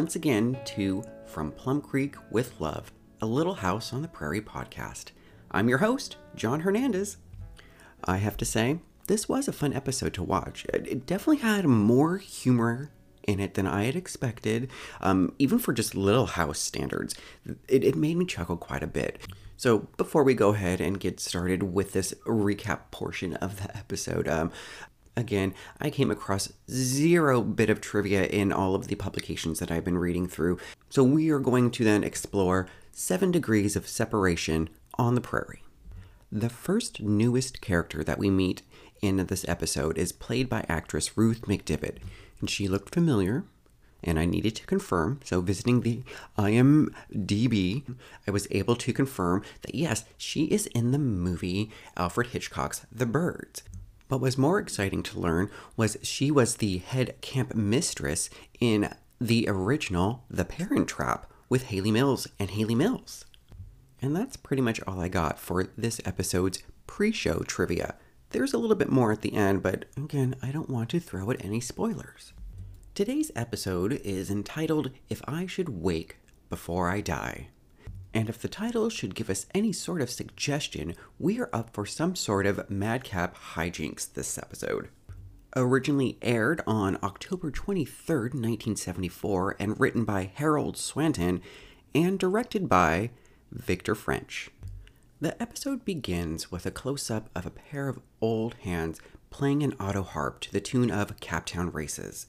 once again to From Plum Creek with Love, a Little House on the Prairie podcast. I'm your host, John Hernandez. I have to say, this was a fun episode to watch. It definitely had more humor in it than I had expected, um, even for just Little House standards. It, it made me chuckle quite a bit. So, before we go ahead and get started with this recap portion of the episode, um, again, I came across zero bit of trivia in all of the publications that I've been reading through. So, we are going to then explore seven degrees of separation on the prairie. The first newest character that we meet in this episode is played by actress Ruth McDevitt, and she looked familiar, and I needed to confirm. So, visiting the IMDb, I was able to confirm that yes, she is in the movie Alfred Hitchcock's The Birds. What was more exciting to learn was she was the head camp mistress in the original The Parent Trap with Hayley Mills and Hayley Mills. And that's pretty much all I got for this episode's pre show trivia. There's a little bit more at the end, but again, I don't want to throw out any spoilers. Today's episode is entitled If I Should Wake Before I Die. And if the title should give us any sort of suggestion, we are up for some sort of madcap hijinks this episode. Originally aired on October 23rd, 1974, and written by Harold Swanton, and directed by Victor French. The episode begins with a close up of a pair of old hands playing an auto harp to the tune of Camptown Races.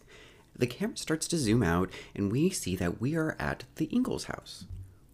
The camera starts to zoom out, and we see that we are at the Ingalls house.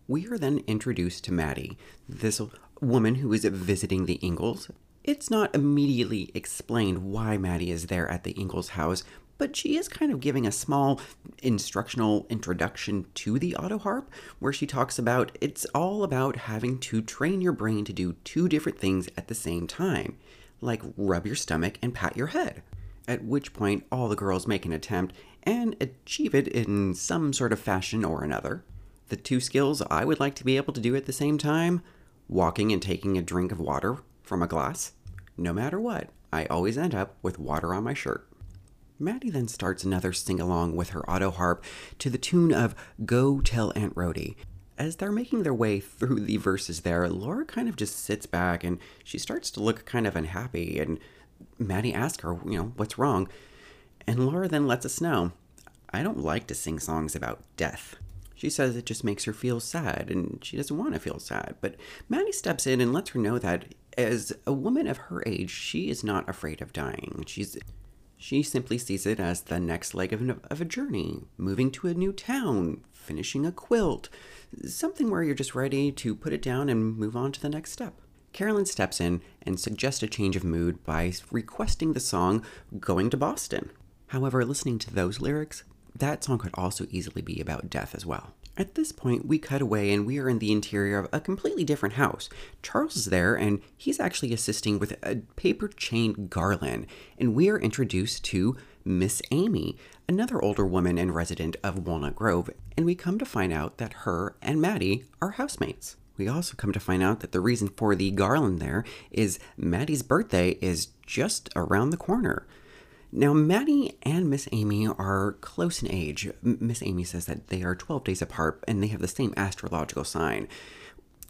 We are then introduced to Maddie, this woman who is visiting the Ingalls. It's not immediately explained why Maddie is there at the Ingalls house, but she is kind of giving a small instructional introduction to the auto harp where she talks about it's all about having to train your brain to do two different things at the same time, like rub your stomach and pat your head. At which point, all the girls make an attempt and achieve it in some sort of fashion or another. The two skills I would like to be able to do at the same time walking and taking a drink of water from a glass. No matter what, I always end up with water on my shirt. Maddie then starts another sing along with her auto harp to the tune of Go Tell Aunt Rhody. As they're making their way through the verses there, Laura kind of just sits back and she starts to look kind of unhappy. And Maddie asks her, you know, what's wrong? And Laura then lets us know I don't like to sing songs about death. She says it just makes her feel sad and she doesn't want to feel sad. But Maddie steps in and lets her know that as a woman of her age, she is not afraid of dying. She's she simply sees it as the next leg of, an, of a journey, moving to a new town, finishing a quilt, something where you're just ready to put it down and move on to the next step. Caroline steps in and suggests a change of mood by requesting the song Going to Boston. However, listening to those lyrics, that song could also easily be about death as well. At this point, we cut away and we are in the interior of a completely different house. Charles is there and he's actually assisting with a paper chain garland, and we are introduced to Miss Amy, another older woman and resident of Walnut Grove, and we come to find out that her and Maddie are housemates. We also come to find out that the reason for the garland there is Maddie's birthday is just around the corner. Now, Maddie and Miss Amy are close in age. Miss Amy says that they are 12 days apart and they have the same astrological sign.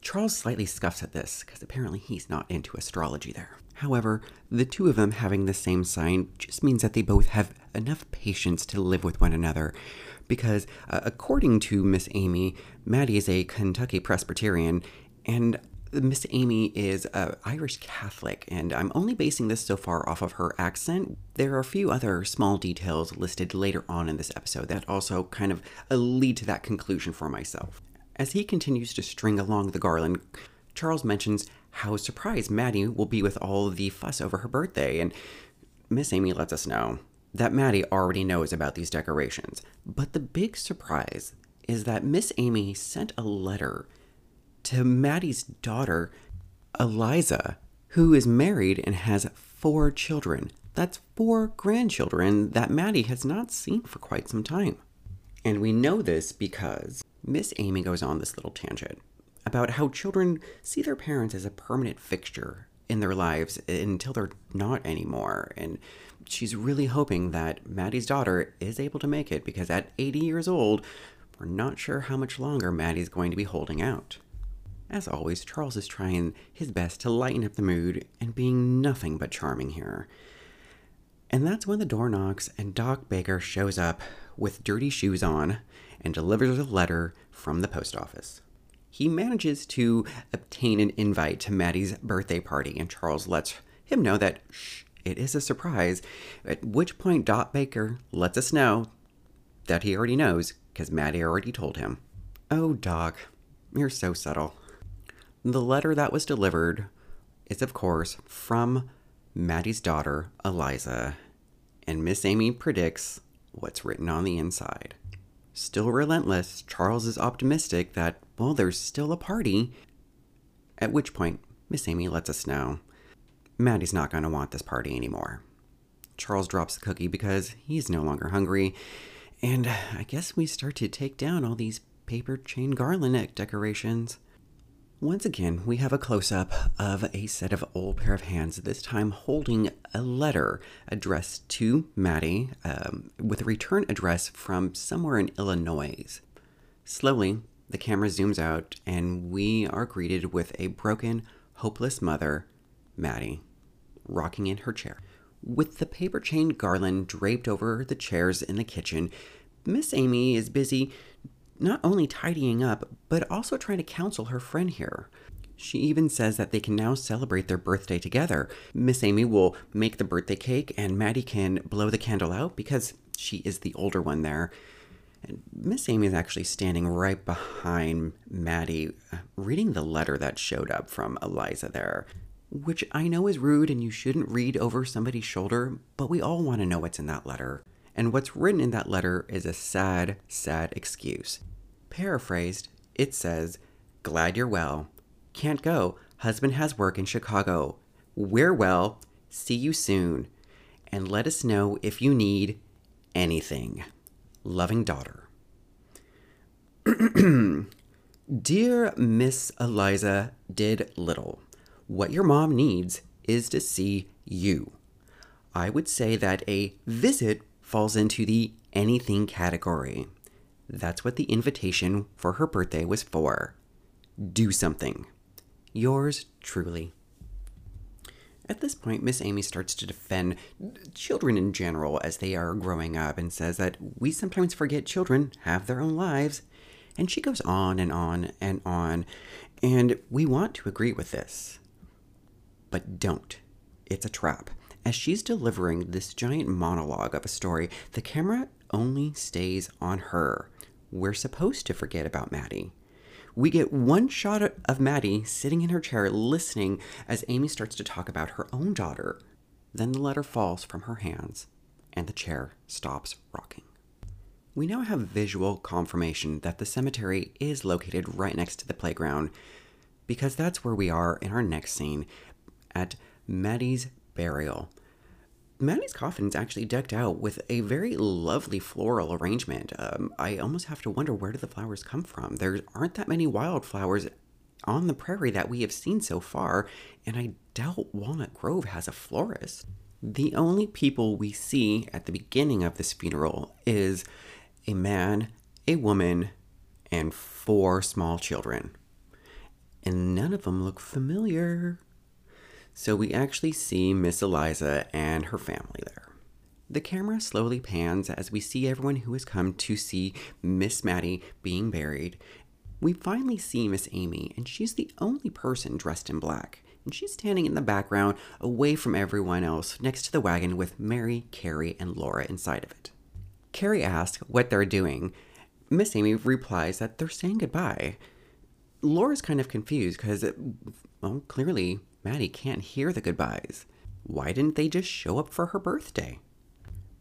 Charles slightly scuffs at this because apparently he's not into astrology there. However, the two of them having the same sign just means that they both have enough patience to live with one another. Because, uh, according to Miss Amy, Maddie is a Kentucky Presbyterian, and Miss Amy is Irish Catholic, and I'm only basing this so far off of her accent. There are a few other small details listed later on in this episode that also kind of uh, lead to that conclusion for myself. As he continues to string along the garland, Charles mentions how surprised Maddie will be with all the fuss over her birthday, and Miss Amy lets us know that Maddie already knows about these decorations. But the big surprise is that Miss Amy sent a letter to Maddie's daughter, Eliza, who is married and has four children. That's four grandchildren that Maddie has not seen for quite some time. And we know this because Miss Amy goes on this little tangent about how children see their parents as a permanent fixture in their lives until they're not anymore. And she's really hoping that Maddie's daughter is able to make it because at 80 years old, we're not sure how much longer Maddie's going to be holding out. As always, Charles is trying his best to lighten up the mood and being nothing but charming here. And that's when the door knocks and Doc Baker shows up with dirty shoes on and delivers a letter from the post office. He manages to obtain an invite to Maddie's birthday party, and Charles lets him know that shh, it is a surprise, at which point Doc Baker lets us know that he already knows because Maddie already told him. Oh, Doc, you're so subtle. The letter that was delivered is, of course, from Maddie's daughter, Eliza, and Miss Amy predicts what's written on the inside. Still relentless, Charles is optimistic that, well, there's still a party. At which point, Miss Amy lets us know Maddie's not going to want this party anymore. Charles drops the cookie because he's no longer hungry, and I guess we start to take down all these paper chain garland decorations. Once again, we have a close up of a set of old pair of hands, this time holding a letter addressed to Maddie um, with a return address from somewhere in Illinois. Slowly, the camera zooms out, and we are greeted with a broken, hopeless mother, Maddie, rocking in her chair. With the paper chain garland draped over the chairs in the kitchen, Miss Amy is busy not only tidying up, but also trying to counsel her friend here. She even says that they can now celebrate their birthday together. Miss Amy will make the birthday cake, and Maddie can blow the candle out because she is the older one there. And Miss Amy is actually standing right behind Maddie, uh, reading the letter that showed up from Eliza there, which I know is rude and you shouldn't read over somebody's shoulder, but we all want to know what's in that letter. And what's written in that letter is a sad, sad excuse. Paraphrased, it says, Glad you're well. Can't go. Husband has work in Chicago. We're well. See you soon. And let us know if you need anything. Loving daughter. Dear Miss Eliza did little. What your mom needs is to see you. I would say that a visit falls into the anything category. That's what the invitation for her birthday was for. Do something. Yours truly. At this point, Miss Amy starts to defend children in general as they are growing up and says that we sometimes forget children have their own lives. And she goes on and on and on. And we want to agree with this. But don't. It's a trap. As she's delivering this giant monologue of a story, the camera only stays on her. We're supposed to forget about Maddie. We get one shot of Maddie sitting in her chair listening as Amy starts to talk about her own daughter. Then the letter falls from her hands and the chair stops rocking. We now have visual confirmation that the cemetery is located right next to the playground because that's where we are in our next scene at Maddie's burial. Maddie's coffin is actually decked out with a very lovely floral arrangement. Um, I almost have to wonder where do the flowers come from? There aren't that many wildflowers on the prairie that we have seen so far, and I doubt Walnut Grove has a florist. The only people we see at the beginning of this funeral is a man, a woman, and four small children. And none of them look familiar. So we actually see Miss Eliza and her family there. The camera slowly pans as we see everyone who has come to see Miss Maddie being buried. We finally see Miss Amy, and she's the only person dressed in black. And she's standing in the background, away from everyone else, next to the wagon with Mary, Carrie, and Laura inside of it. Carrie asks what they're doing. Miss Amy replies that they're saying goodbye. Laura's kind of confused because, well, clearly Maddie can't hear the goodbyes. Why didn't they just show up for her birthday?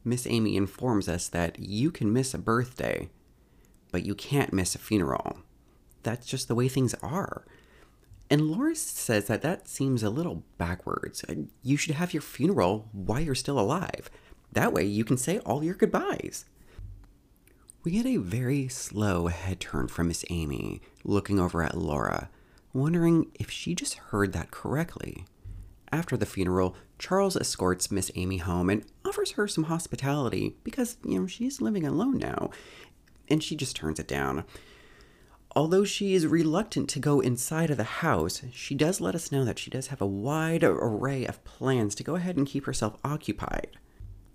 Miss Amy informs us that you can miss a birthday, but you can't miss a funeral. That's just the way things are. And Laura says that that seems a little backwards. Uh, you should have your funeral while you're still alive. That way you can say all your goodbyes. We get a very slow head turn from Miss Amy, looking over at Laura, wondering if she just heard that correctly. After the funeral, Charles escorts Miss Amy home and offers her some hospitality because, you know, she's living alone now. And she just turns it down. Although she is reluctant to go inside of the house, she does let us know that she does have a wide array of plans to go ahead and keep herself occupied.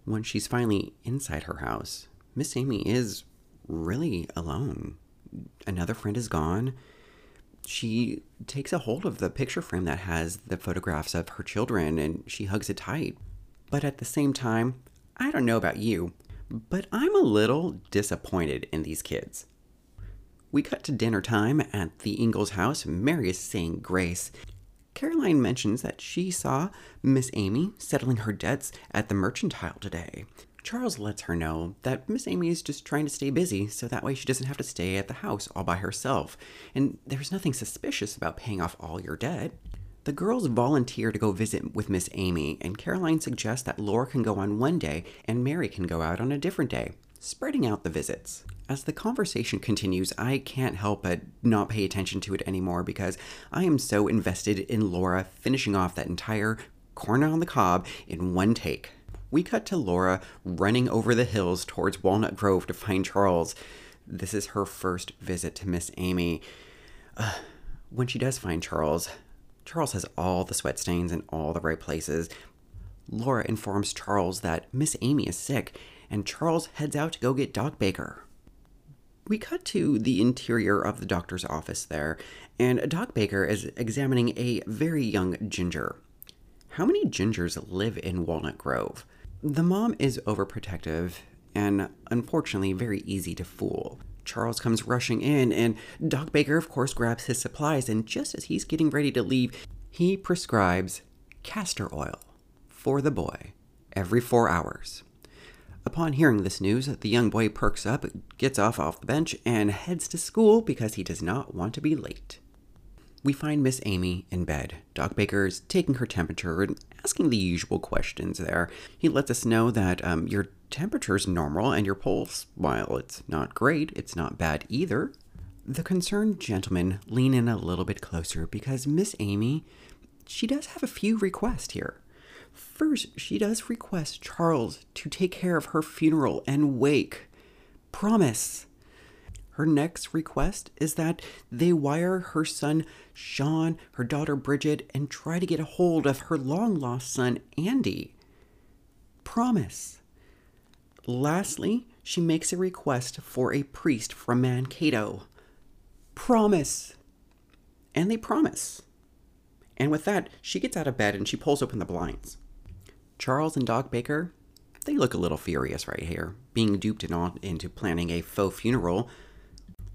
When she's finally inside her house, Miss Amy is really alone. Another friend is gone. She takes a hold of the picture frame that has the photographs of her children and she hugs it tight. But at the same time, I don't know about you, but I'm a little disappointed in these kids. We cut to dinner time at the Ingalls house. Mary is saying grace. Caroline mentions that she saw Miss Amy settling her debts at the mercantile today. Charles lets her know that Miss Amy is just trying to stay busy so that way she doesn't have to stay at the house all by herself, and there's nothing suspicious about paying off all your debt. The girls volunteer to go visit with Miss Amy, and Caroline suggests that Laura can go on one day and Mary can go out on a different day, spreading out the visits. As the conversation continues, I can't help but not pay attention to it anymore because I am so invested in Laura finishing off that entire corn on the cob in one take. We cut to Laura running over the hills towards Walnut Grove to find Charles. This is her first visit to Miss Amy. Uh, when she does find Charles, Charles has all the sweat stains in all the right places. Laura informs Charles that Miss Amy is sick, and Charles heads out to go get Doc Baker we cut to the interior of the doctor's office there, and Doc Baker is examining a very young ginger. How many gingers live in Walnut Grove? The mom is overprotective and unfortunately very easy to fool. Charles comes rushing in, and Doc Baker, of course, grabs his supplies, and just as he's getting ready to leave, he prescribes castor oil for the boy every four hours. Upon hearing this news, the young boy perks up, gets off off the bench, and heads to school because he does not want to be late. We find Miss Amy in bed. Doc Baker's taking her temperature and asking the usual questions there. He lets us know that um, your temperature's normal and your pulse, while it's not great, it's not bad either. The concerned gentlemen lean in a little bit closer because Miss Amy, she does have a few requests here. First, she does request Charles to take care of her funeral and wake. Promise. Her next request is that they wire her son Sean, her daughter Bridget, and try to get a hold of her long lost son Andy. Promise. Lastly, she makes a request for a priest from Mankato. Promise. And they promise. And with that, she gets out of bed and she pulls open the blinds. Charles and Doc Baker, they look a little furious right here, being duped into planning a faux funeral.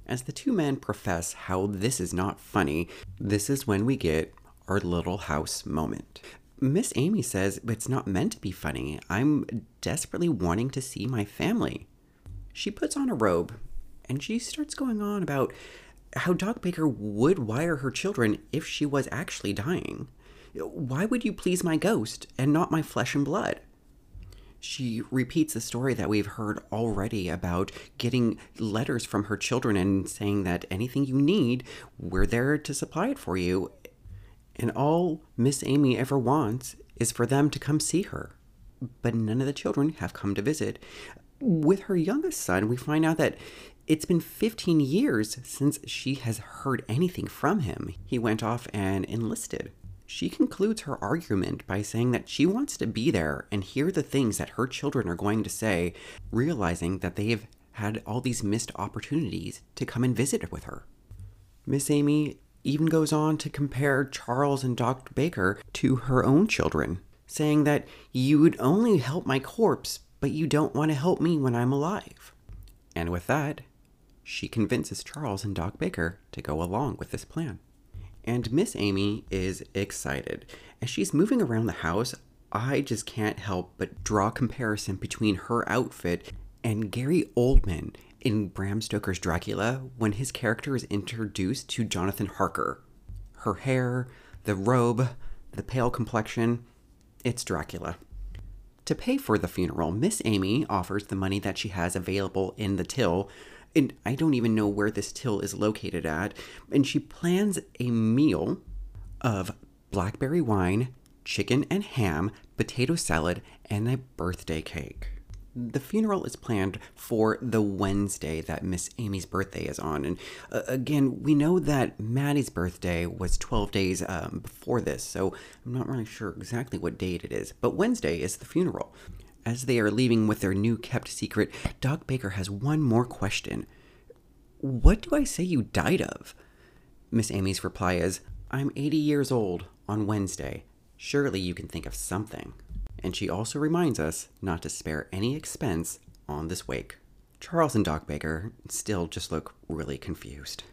As the two men profess how this is not funny, this is when we get our little house moment. Miss Amy says it's not meant to be funny. I'm desperately wanting to see my family. She puts on a robe and she starts going on about how Doc Baker would wire her children if she was actually dying. Why would you please my ghost and not my flesh and blood? She repeats the story that we've heard already about getting letters from her children and saying that anything you need, we're there to supply it for you. And all Miss Amy ever wants is for them to come see her. But none of the children have come to visit. With her youngest son, we find out that it's been 15 years since she has heard anything from him. He went off and enlisted. She concludes her argument by saying that she wants to be there and hear the things that her children are going to say, realizing that they have had all these missed opportunities to come and visit with her. Miss Amy even goes on to compare Charles and Dr. Baker to her own children, saying that you would only help my corpse, but you don't want to help me when I'm alive. And with that, she convinces Charles and Doc Baker to go along with this plan. And Miss Amy is excited. As she's moving around the house, I just can't help but draw comparison between her outfit and Gary Oldman in Bram Stoker's Dracula when his character is introduced to Jonathan Harker. Her hair, the robe, the pale complexion, it's Dracula. To pay for the funeral, Miss Amy offers the money that she has available in the till and I don't even know where this till is located at. And she plans a meal of blackberry wine, chicken and ham, potato salad, and a birthday cake. The funeral is planned for the Wednesday that Miss Amy's birthday is on. And uh, again, we know that Maddie's birthday was 12 days um, before this, so I'm not really sure exactly what date it is. But Wednesday is the funeral. As they are leaving with their new kept secret, Doc Baker has one more question What do I say you died of? Miss Amy's reply is, I'm 80 years old on Wednesday. Surely you can think of something and she also reminds us not to spare any expense on this wake. Charles and Doc Baker still just look really confused.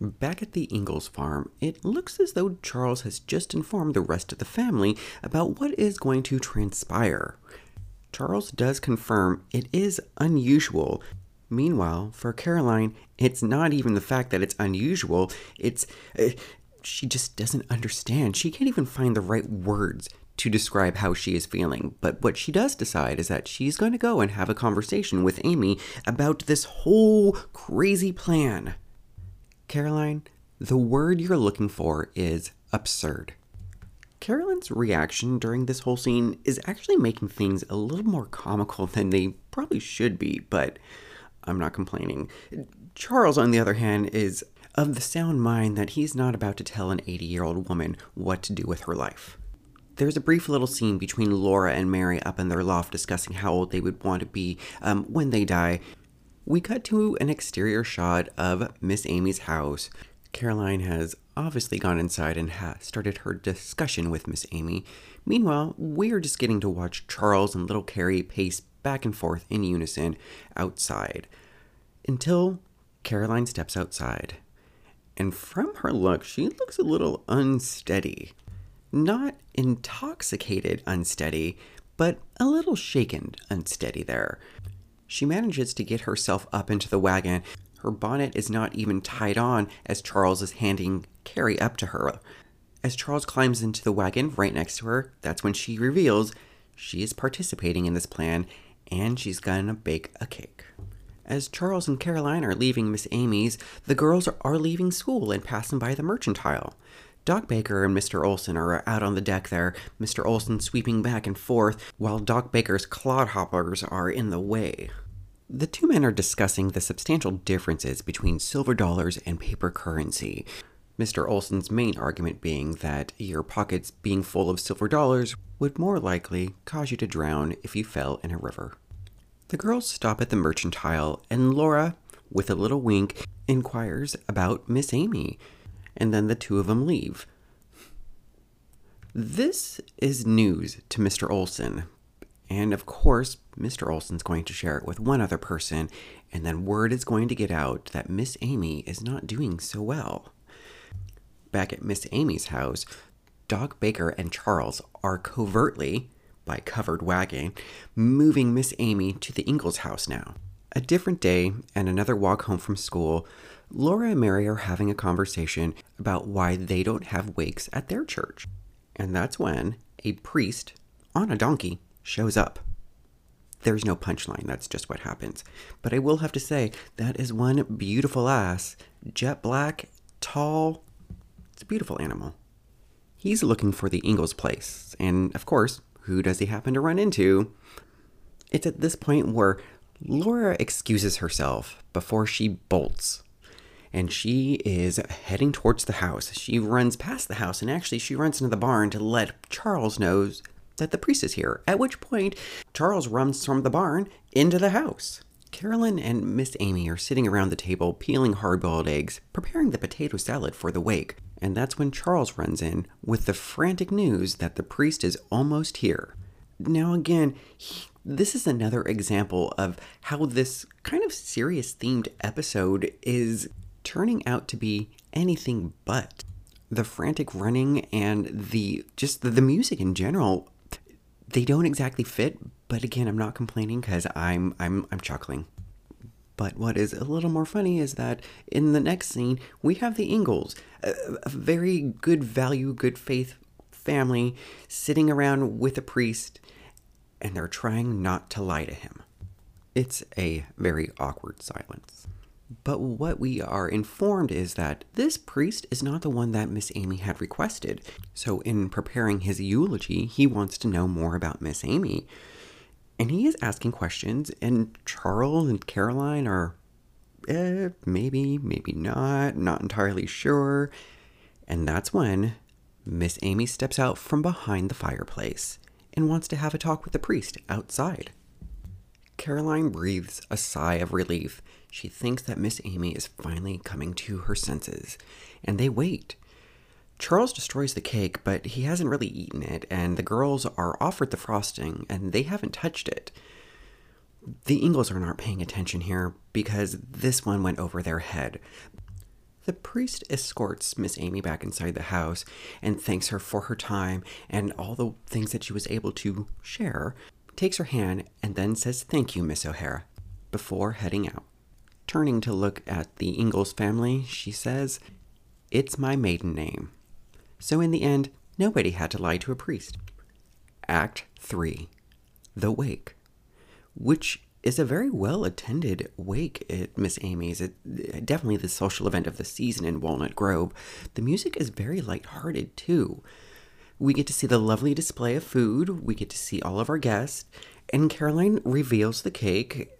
Back at the Ingalls farm, it looks as though Charles has just informed the rest of the family about what is going to transpire. Charles does confirm it is unusual. Meanwhile, for Caroline, it's not even the fact that it's unusual, it's. Uh, she just doesn't understand. She can't even find the right words to describe how she is feeling. But what she does decide is that she's going to go and have a conversation with Amy about this whole crazy plan. Caroline, the word you're looking for is absurd. Caroline's reaction during this whole scene is actually making things a little more comical than they probably should be, but I'm not complaining. Charles, on the other hand, is of the sound mind that he's not about to tell an 80 year old woman what to do with her life. There's a brief little scene between Laura and Mary up in their loft discussing how old they would want to be um, when they die. We cut to an exterior shot of Miss Amy's house. Caroline has obviously gone inside and ha- started her discussion with Miss Amy. Meanwhile, we're just getting to watch Charles and little Carrie pace back and forth in unison outside until Caroline steps outside. And from her look, she looks a little unsteady not intoxicated unsteady, but a little shaken unsteady there. She manages to get herself up into the wagon. Her bonnet is not even tied on as Charles is handing Carrie up to her. As Charles climbs into the wagon right next to her, that's when she reveals she is participating in this plan and she's gonna bake a cake. As Charles and Caroline are leaving Miss Amy's, the girls are leaving school and passing by the mercantile. Doc Baker and Mr. Olson are out on the deck there, Mr. Olson sweeping back and forth, while Doc Baker's clodhoppers are in the way. The two men are discussing the substantial differences between silver dollars and paper currency. Mr. Olson's main argument being that your pockets being full of silver dollars would more likely cause you to drown if you fell in a river. The girls stop at the mercantile, and Laura, with a little wink, inquires about Miss Amy and then the two of them leave. This is news to Mr. Olson. And of course, Mr. Olson's going to share it with one other person, and then word is going to get out that Miss Amy is not doing so well. Back at Miss Amy's house, Doc Baker and Charles are covertly, by covered wagon, moving Miss Amy to the Ingalls house now. A different day and another walk home from school, Laura and Mary are having a conversation about why they don't have wakes at their church. And that's when a priest on a donkey shows up. There's no punchline, that's just what happens. But I will have to say, that is one beautiful ass, jet black, tall. It's a beautiful animal. He's looking for the Ingalls place, and of course, who does he happen to run into? It's at this point where Laura excuses herself before she bolts and she is heading towards the house. She runs past the house and actually she runs into the barn to let Charles know that the priest is here. At which point, Charles runs from the barn into the house. Caroline and Miss Amy are sitting around the table peeling hard boiled eggs, preparing the potato salad for the wake. And that's when Charles runs in with the frantic news that the priest is almost here. Now, again, he, this is another example of how this kind of serious themed episode is turning out to be anything but. The frantic running and the just the, the music in general, they don't exactly fit. But again, I'm not complaining because I'm I'm I'm chuckling. But what is a little more funny is that in the next scene we have the Ingalls, a, a very good value, good faith family sitting around with a priest, and they're trying not to lie to him. It's a very awkward silence. But what we are informed is that this priest is not the one that Miss Amy had requested. So, in preparing his eulogy, he wants to know more about Miss Amy. And he is asking questions, and Charles and Caroline are eh, maybe, maybe not, not entirely sure. And that's when Miss Amy steps out from behind the fireplace and wants to have a talk with the priest outside. Caroline breathes a sigh of relief. She thinks that Miss Amy is finally coming to her senses, and they wait. Charles destroys the cake, but he hasn't really eaten it, and the girls are offered the frosting, and they haven't touched it. The Ingalls are not paying attention here because this one went over their head. The priest escorts Miss Amy back inside the house and thanks her for her time and all the things that she was able to share, takes her hand, and then says thank you, Miss O'Hara, before heading out. Turning to look at the Ingalls family, she says, It's my maiden name. So in the end, nobody had to lie to a priest. Act 3 The Wake, which is a very well attended wake at Miss Amy's. It, definitely the social event of the season in Walnut Grove. The music is very lighthearted too. We get to see the lovely display of food, we get to see all of our guests, and Caroline reveals the cake.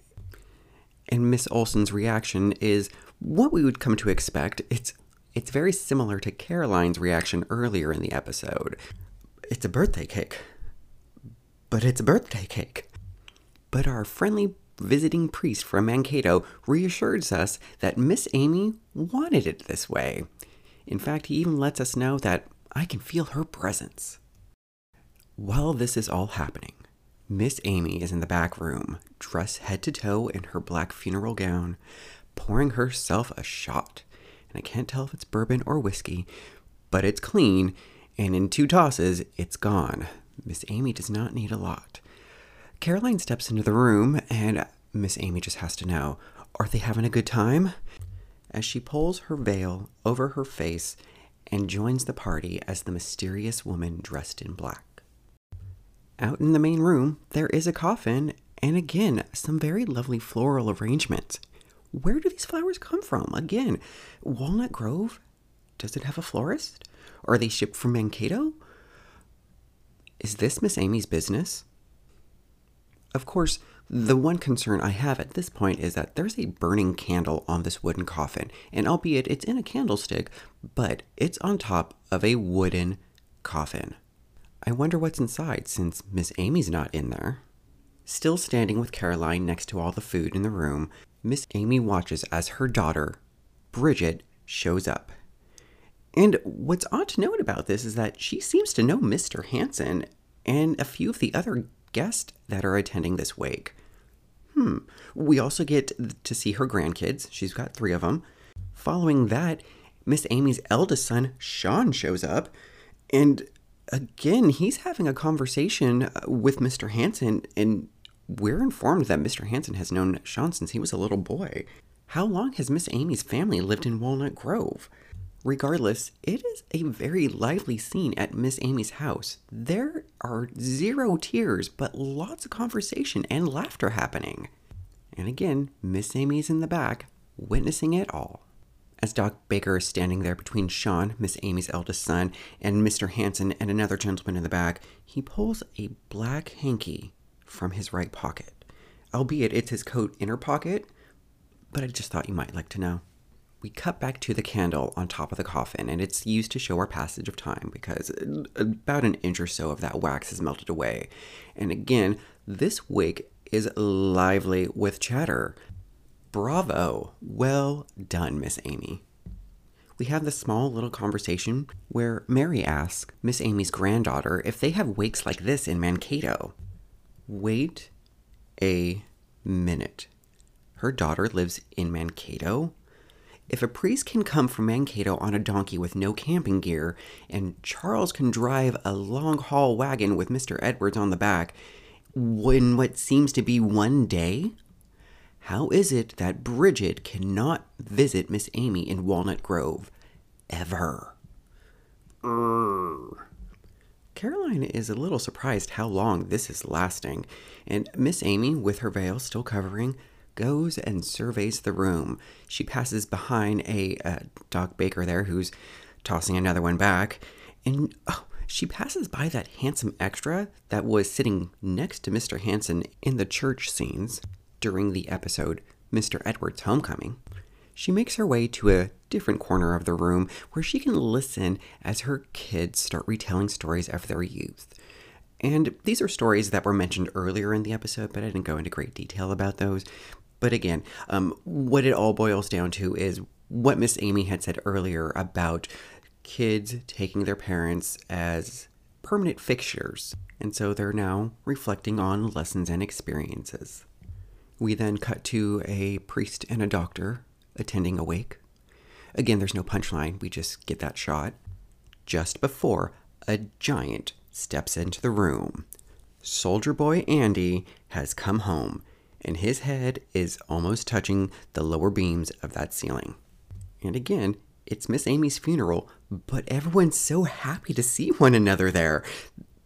And Miss Olson's reaction is what we would come to expect. It's it's very similar to Caroline's reaction earlier in the episode. It's a birthday cake. But it's a birthday cake. But our friendly visiting priest from Mankato reassures us that Miss Amy wanted it this way. In fact, he even lets us know that I can feel her presence. While this is all happening, Miss Amy is in the back room, dressed head to toe in her black funeral gown, pouring herself a shot. And I can't tell if it's bourbon or whiskey, but it's clean, and in two tosses, it's gone. Miss Amy does not need a lot. Caroline steps into the room, and Miss Amy just has to know are they having a good time? As she pulls her veil over her face and joins the party as the mysterious woman dressed in black. Out in the main room, there is a coffin, and again, some very lovely floral arrangements. Where do these flowers come from? Again, Walnut Grove? Does it have a florist? Are they shipped from Mankato? Is this Miss Amy's business? Of course, the one concern I have at this point is that there's a burning candle on this wooden coffin, and albeit it's in a candlestick, but it's on top of a wooden coffin. I wonder what's inside since Miss Amy's not in there. Still standing with Caroline next to all the food in the room, Miss Amy watches as her daughter, Bridget, shows up. And what's odd to note about this is that she seems to know Mr. Hanson and a few of the other guests that are attending this wake. Hmm. We also get to see her grandkids. She's got three of them. Following that, Miss Amy's eldest son, Sean, shows up. And again, he's having a conversation uh, with Mr. Hanson. And we're informed that Mr. Hanson has known Sean since he was a little boy. How long has Miss Amy's family lived in Walnut Grove? Regardless, it is a very lively scene at Miss Amy's house. There are zero tears, but lots of conversation and laughter happening. And again, Miss Amy's in the back, witnessing it all. As Doc Baker is standing there between Sean, Miss Amy's eldest son, and Mr. Hanson and another gentleman in the back, he pulls a black hanky from his right pocket. Albeit it's his coat inner pocket, but I just thought you might like to know we cut back to the candle on top of the coffin, and it's used to show our passage of time because about an inch or so of that wax has melted away. And again, this wig is lively with chatter. Bravo! Well done, Miss Amy. We have this small little conversation where Mary asks Miss Amy's granddaughter if they have wakes like this in Mankato. Wait a minute. Her daughter lives in Mankato? If a priest can come from Mankato on a donkey with no camping gear, and Charles can drive a long haul wagon with Mr. Edwards on the back, in what seems to be one day, how is it that Bridget cannot visit Miss Amy in Walnut Grove ever? Urgh. Caroline is a little surprised how long this is lasting, and Miss Amy, with her veil still covering, goes and surveys the room. She passes behind a Doc Baker there who's tossing another one back. And oh, she passes by that handsome extra that was sitting next to Mr. Hanson in the church scenes during the episode Mr. Edward's Homecoming. She makes her way to a different corner of the room where she can listen as her kids start retelling stories of their youth. And these are stories that were mentioned earlier in the episode, but I didn't go into great detail about those. But again, um, what it all boils down to is what Miss Amy had said earlier about kids taking their parents as permanent fixtures, and so they're now reflecting on lessons and experiences. We then cut to a priest and a doctor attending a wake. Again, there's no punchline, we just get that shot. Just before a giant steps into the room. Soldier Boy Andy has come home, and his head is almost touching the lower beams of that ceiling. And again, it's Miss Amy's funeral, but everyone's so happy to see one another there.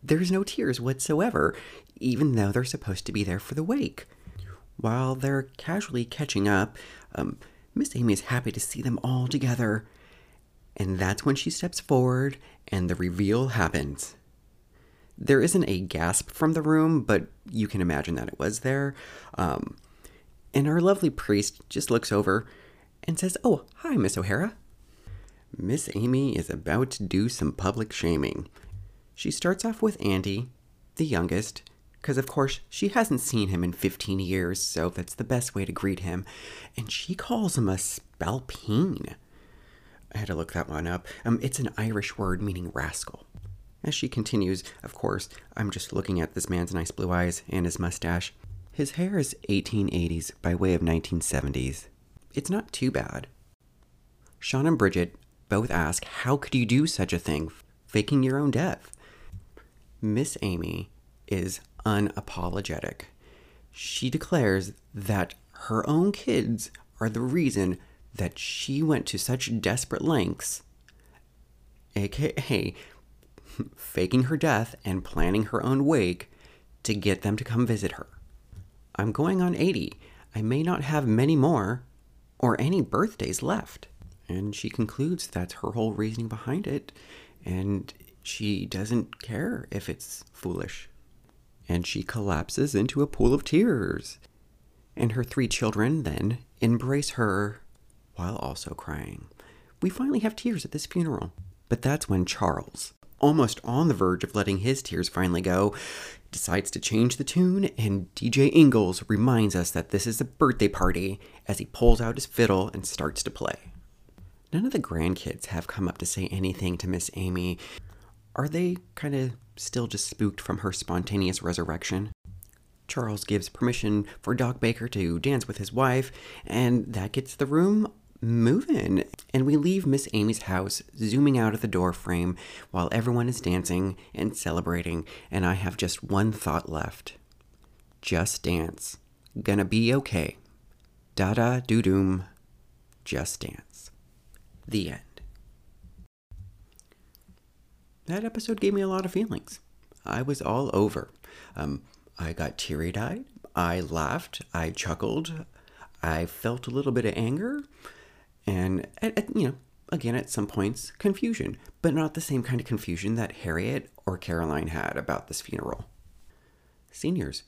There's no tears whatsoever, even though they're supposed to be there for the wake. While they're casually catching up, um, Miss Amy is happy to see them all together. And that's when she steps forward and the reveal happens. There isn't a gasp from the room, but you can imagine that it was there. Um, and our lovely priest just looks over and says, Oh, hi, Miss O'Hara. Miss Amy is about to do some public shaming. She starts off with Andy, the youngest, because of course she hasn't seen him in 15 years, so that's the best way to greet him. And she calls him a spalpeen. I had to look that one up. Um, it's an Irish word meaning rascal. As she continues, of course, I'm just looking at this man's nice blue eyes and his mustache. His hair is 1880s by way of 1970s. It's not too bad. Sean and Bridget both ask, How could you do such a thing, faking your own death? Miss Amy is unapologetic. She declares that her own kids are the reason that she went to such desperate lengths, aka faking her death and planning her own wake to get them to come visit her. I'm going on 80. I may not have many more or any birthdays left. And she concludes that's her whole reasoning behind it. And she doesn't care if it's foolish. And she collapses into a pool of tears. And her three children then embrace her while also crying. We finally have tears at this funeral. But that's when Charles, almost on the verge of letting his tears finally go, decides to change the tune, and DJ Ingalls reminds us that this is a birthday party as he pulls out his fiddle and starts to play. None of the grandkids have come up to say anything to Miss Amy. Are they kind of still just spooked from her spontaneous resurrection? Charles gives permission for Doc Baker to dance with his wife, and that gets the room moving. And we leave Miss Amy's house, zooming out of the door frame while everyone is dancing and celebrating, and I have just one thought left. Just dance. Gonna be okay. Da da doo doom. Just dance. The end. That episode gave me a lot of feelings. I was all over. Um, I got teary eyed. I laughed. I chuckled. I felt a little bit of anger. And, at, at, you know, again, at some points, confusion, but not the same kind of confusion that Harriet or Caroline had about this funeral. Seniors.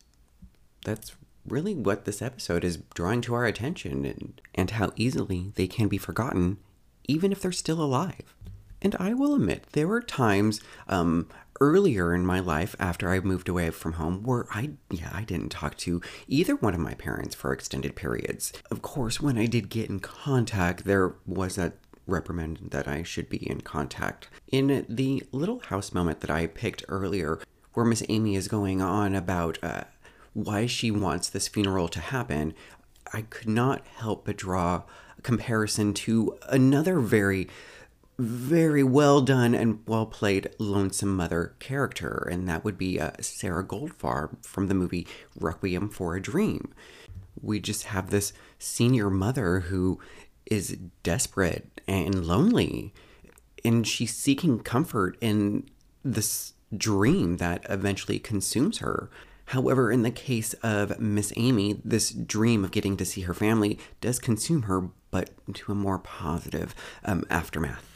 That's really what this episode is drawing to our attention and, and how easily they can be forgotten even if they're still alive. And I will admit, there were times um, earlier in my life after I moved away from home where I, yeah, I didn't talk to either one of my parents for extended periods. Of course, when I did get in contact, there was a reprimand that I should be in contact. In the little house moment that I picked earlier, where Miss Amy is going on about uh, why she wants this funeral to happen, I could not help but draw a comparison to another very very well done and well played lonesome mother character, and that would be uh, Sarah Goldfarb from the movie Requiem for a Dream. We just have this senior mother who is desperate and lonely, and she's seeking comfort in this dream that eventually consumes her. However, in the case of Miss Amy, this dream of getting to see her family does consume her, but to a more positive um, aftermath.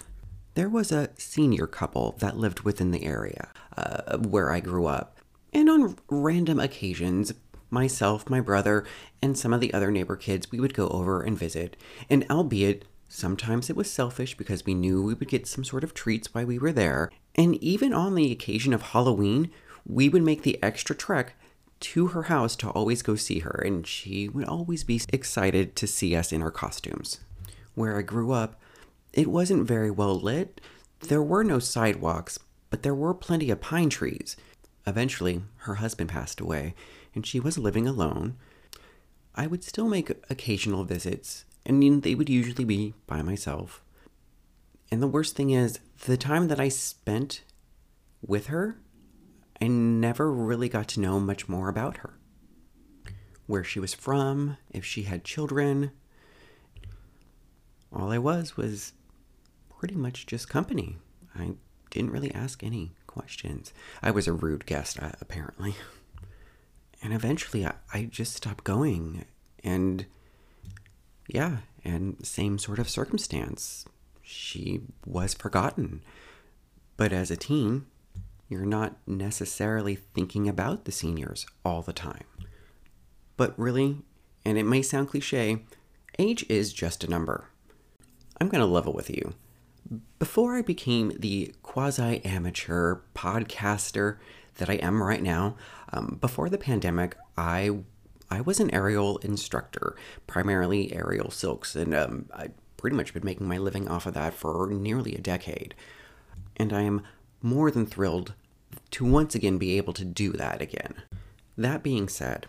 There was a senior couple that lived within the area uh, where I grew up, and on random occasions, myself, my brother, and some of the other neighbor kids, we would go over and visit. And albeit sometimes it was selfish because we knew we would get some sort of treats while we were there, and even on the occasion of Halloween, we would make the extra trek to her house to always go see her, and she would always be excited to see us in our costumes. Where I grew up, it wasn't very well lit. There were no sidewalks, but there were plenty of pine trees. Eventually, her husband passed away, and she was living alone. I would still make occasional visits, and they would usually be by myself. And the worst thing is, the time that I spent with her I never really got to know much more about her. Where she was from, if she had children. All I was was pretty much just company. I didn't really ask any questions. I was a rude guest, uh, apparently. And eventually I, I just stopped going. And yeah, and same sort of circumstance. She was forgotten. But as a teen, you're not necessarily thinking about the seniors all the time. But really, and it may sound cliche, age is just a number. I'm going to level with you. Before I became the quasi amateur podcaster that I am right now, um, before the pandemic, I I was an aerial instructor, primarily aerial silks, and um, I pretty much been making my living off of that for nearly a decade. And I am more than thrilled to once again be able to do that again. That being said,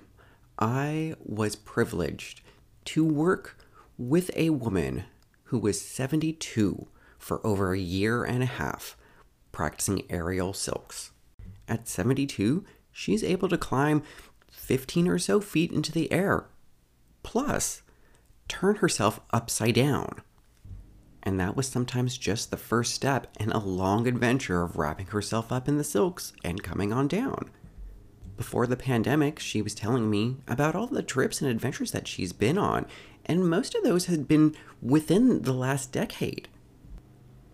I was privileged to work with a woman who was 72 for over a year and a half practicing aerial silks. At 72, she's able to climb 15 or so feet into the air, plus turn herself upside down and that was sometimes just the first step in a long adventure of wrapping herself up in the silks and coming on down. Before the pandemic, she was telling me about all the trips and adventures that she's been on, and most of those had been within the last decade.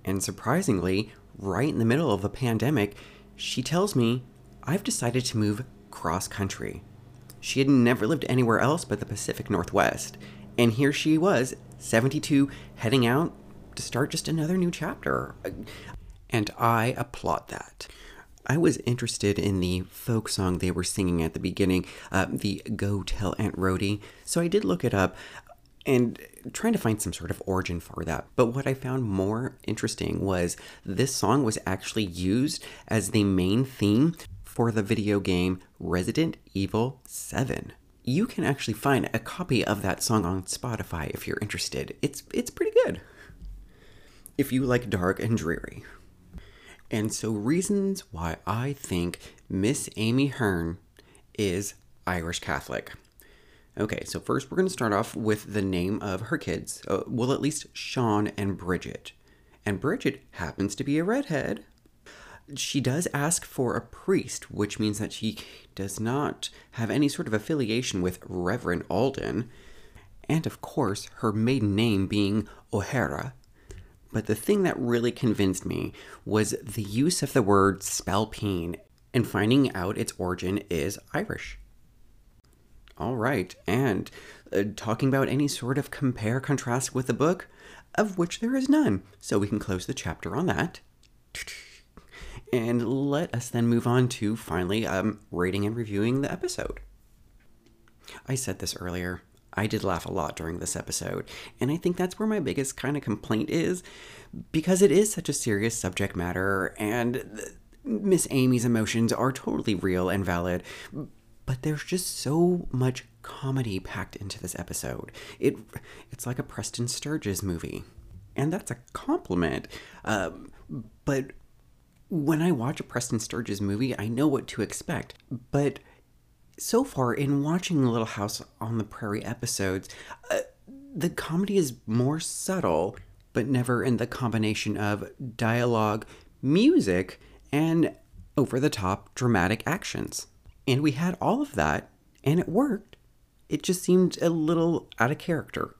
And surprisingly, right in the middle of a pandemic, she tells me, I've decided to move cross country. She had never lived anywhere else but the Pacific Northwest, and here she was, 72, heading out to start just another new chapter. And I applaud that. I was interested in the folk song they were singing at the beginning, uh, the Go Tell Aunt Rhody, so I did look it up and trying to find some sort of origin for that. But what I found more interesting was this song was actually used as the main theme for the video game Resident Evil 7. You can actually find a copy of that song on Spotify if you're interested. It's it's pretty good if you like dark and dreary. And so, reasons why I think Miss Amy Hearn is Irish Catholic. Okay, so first we're going to start off with the name of her kids. Uh, well, at least Sean and Bridget. And Bridget happens to be a redhead. She does ask for a priest, which means that she does not have any sort of affiliation with Reverend Alden. And of course, her maiden name being O'Hara, but the thing that really convinced me was the use of the word spalpeen and finding out its origin is Irish. All right, and uh, talking about any sort of compare contrast with the book, of which there is none, so we can close the chapter on that. And let us then move on to finally um, rating and reviewing the episode. I said this earlier, I did laugh a lot during this episode, and I think that's where my biggest kind of complaint is because it is such a serious subject matter, and Miss Amy's emotions are totally real and valid, but there's just so much comedy packed into this episode. It it's like a Preston Sturges movie, and that's a compliment. Um, but when I watch a Preston Sturges movie, I know what to expect, but so far in watching The Little House on the Prairie episodes, uh, the comedy is more subtle, but never in the combination of dialogue, music, and over the top dramatic actions. And we had all of that, and it worked. It just seemed a little out of character.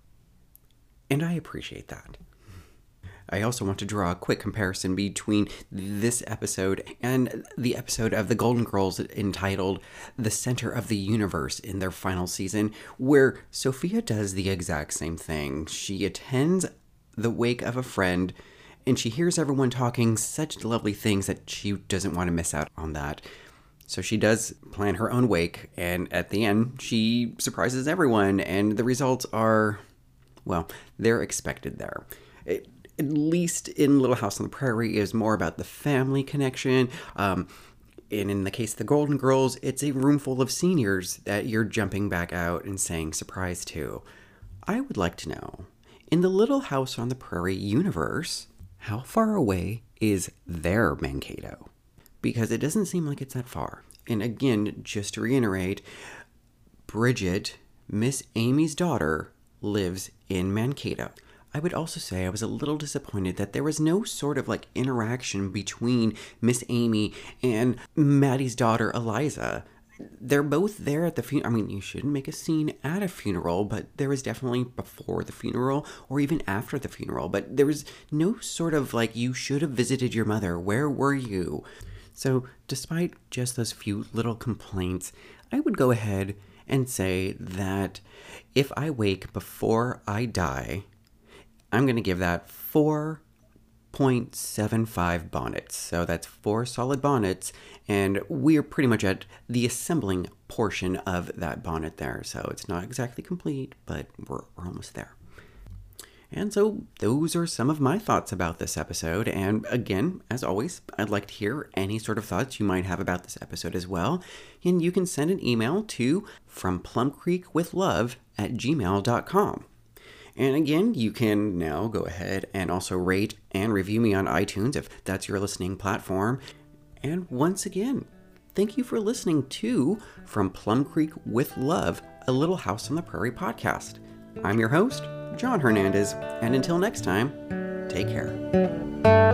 And I appreciate that. I also want to draw a quick comparison between this episode and the episode of The Golden Girls entitled The Center of the Universe in their final season, where Sophia does the exact same thing. She attends the wake of a friend and she hears everyone talking such lovely things that she doesn't want to miss out on that. So she does plan her own wake, and at the end, she surprises everyone, and the results are, well, they're expected there. It, at least in Little House on the Prairie, is more about the family connection. Um, and in the case of the Golden Girls, it's a room full of seniors that you're jumping back out and saying surprise to. I would like to know, in the Little House on the Prairie universe, how far away is their Mankato? Because it doesn't seem like it's that far. And again, just to reiterate, Bridget, Miss Amy's daughter, lives in Mankato. I would also say I was a little disappointed that there was no sort of like interaction between Miss Amy and Maddie's daughter Eliza. They're both there at the funeral. I mean, you shouldn't make a scene at a funeral, but there was definitely before the funeral or even after the funeral. But there was no sort of like, you should have visited your mother. Where were you? So, despite just those few little complaints, I would go ahead and say that if I wake before I die, I'm going to give that 4.75 bonnets. So that's four solid bonnets, and we're pretty much at the assembling portion of that bonnet there. So it's not exactly complete, but we're, we're almost there. And so, those are some of my thoughts about this episode. And again, as always, I'd like to hear any sort of thoughts you might have about this episode as well. And you can send an email to from Plum Creek with Love at gmail.com. And again, you can now go ahead and also rate and review me on iTunes if that's your listening platform. And once again, thank you for listening to From Plum Creek with Love, a Little House on the Prairie podcast. I'm your host, John Hernandez, and until next time, take care.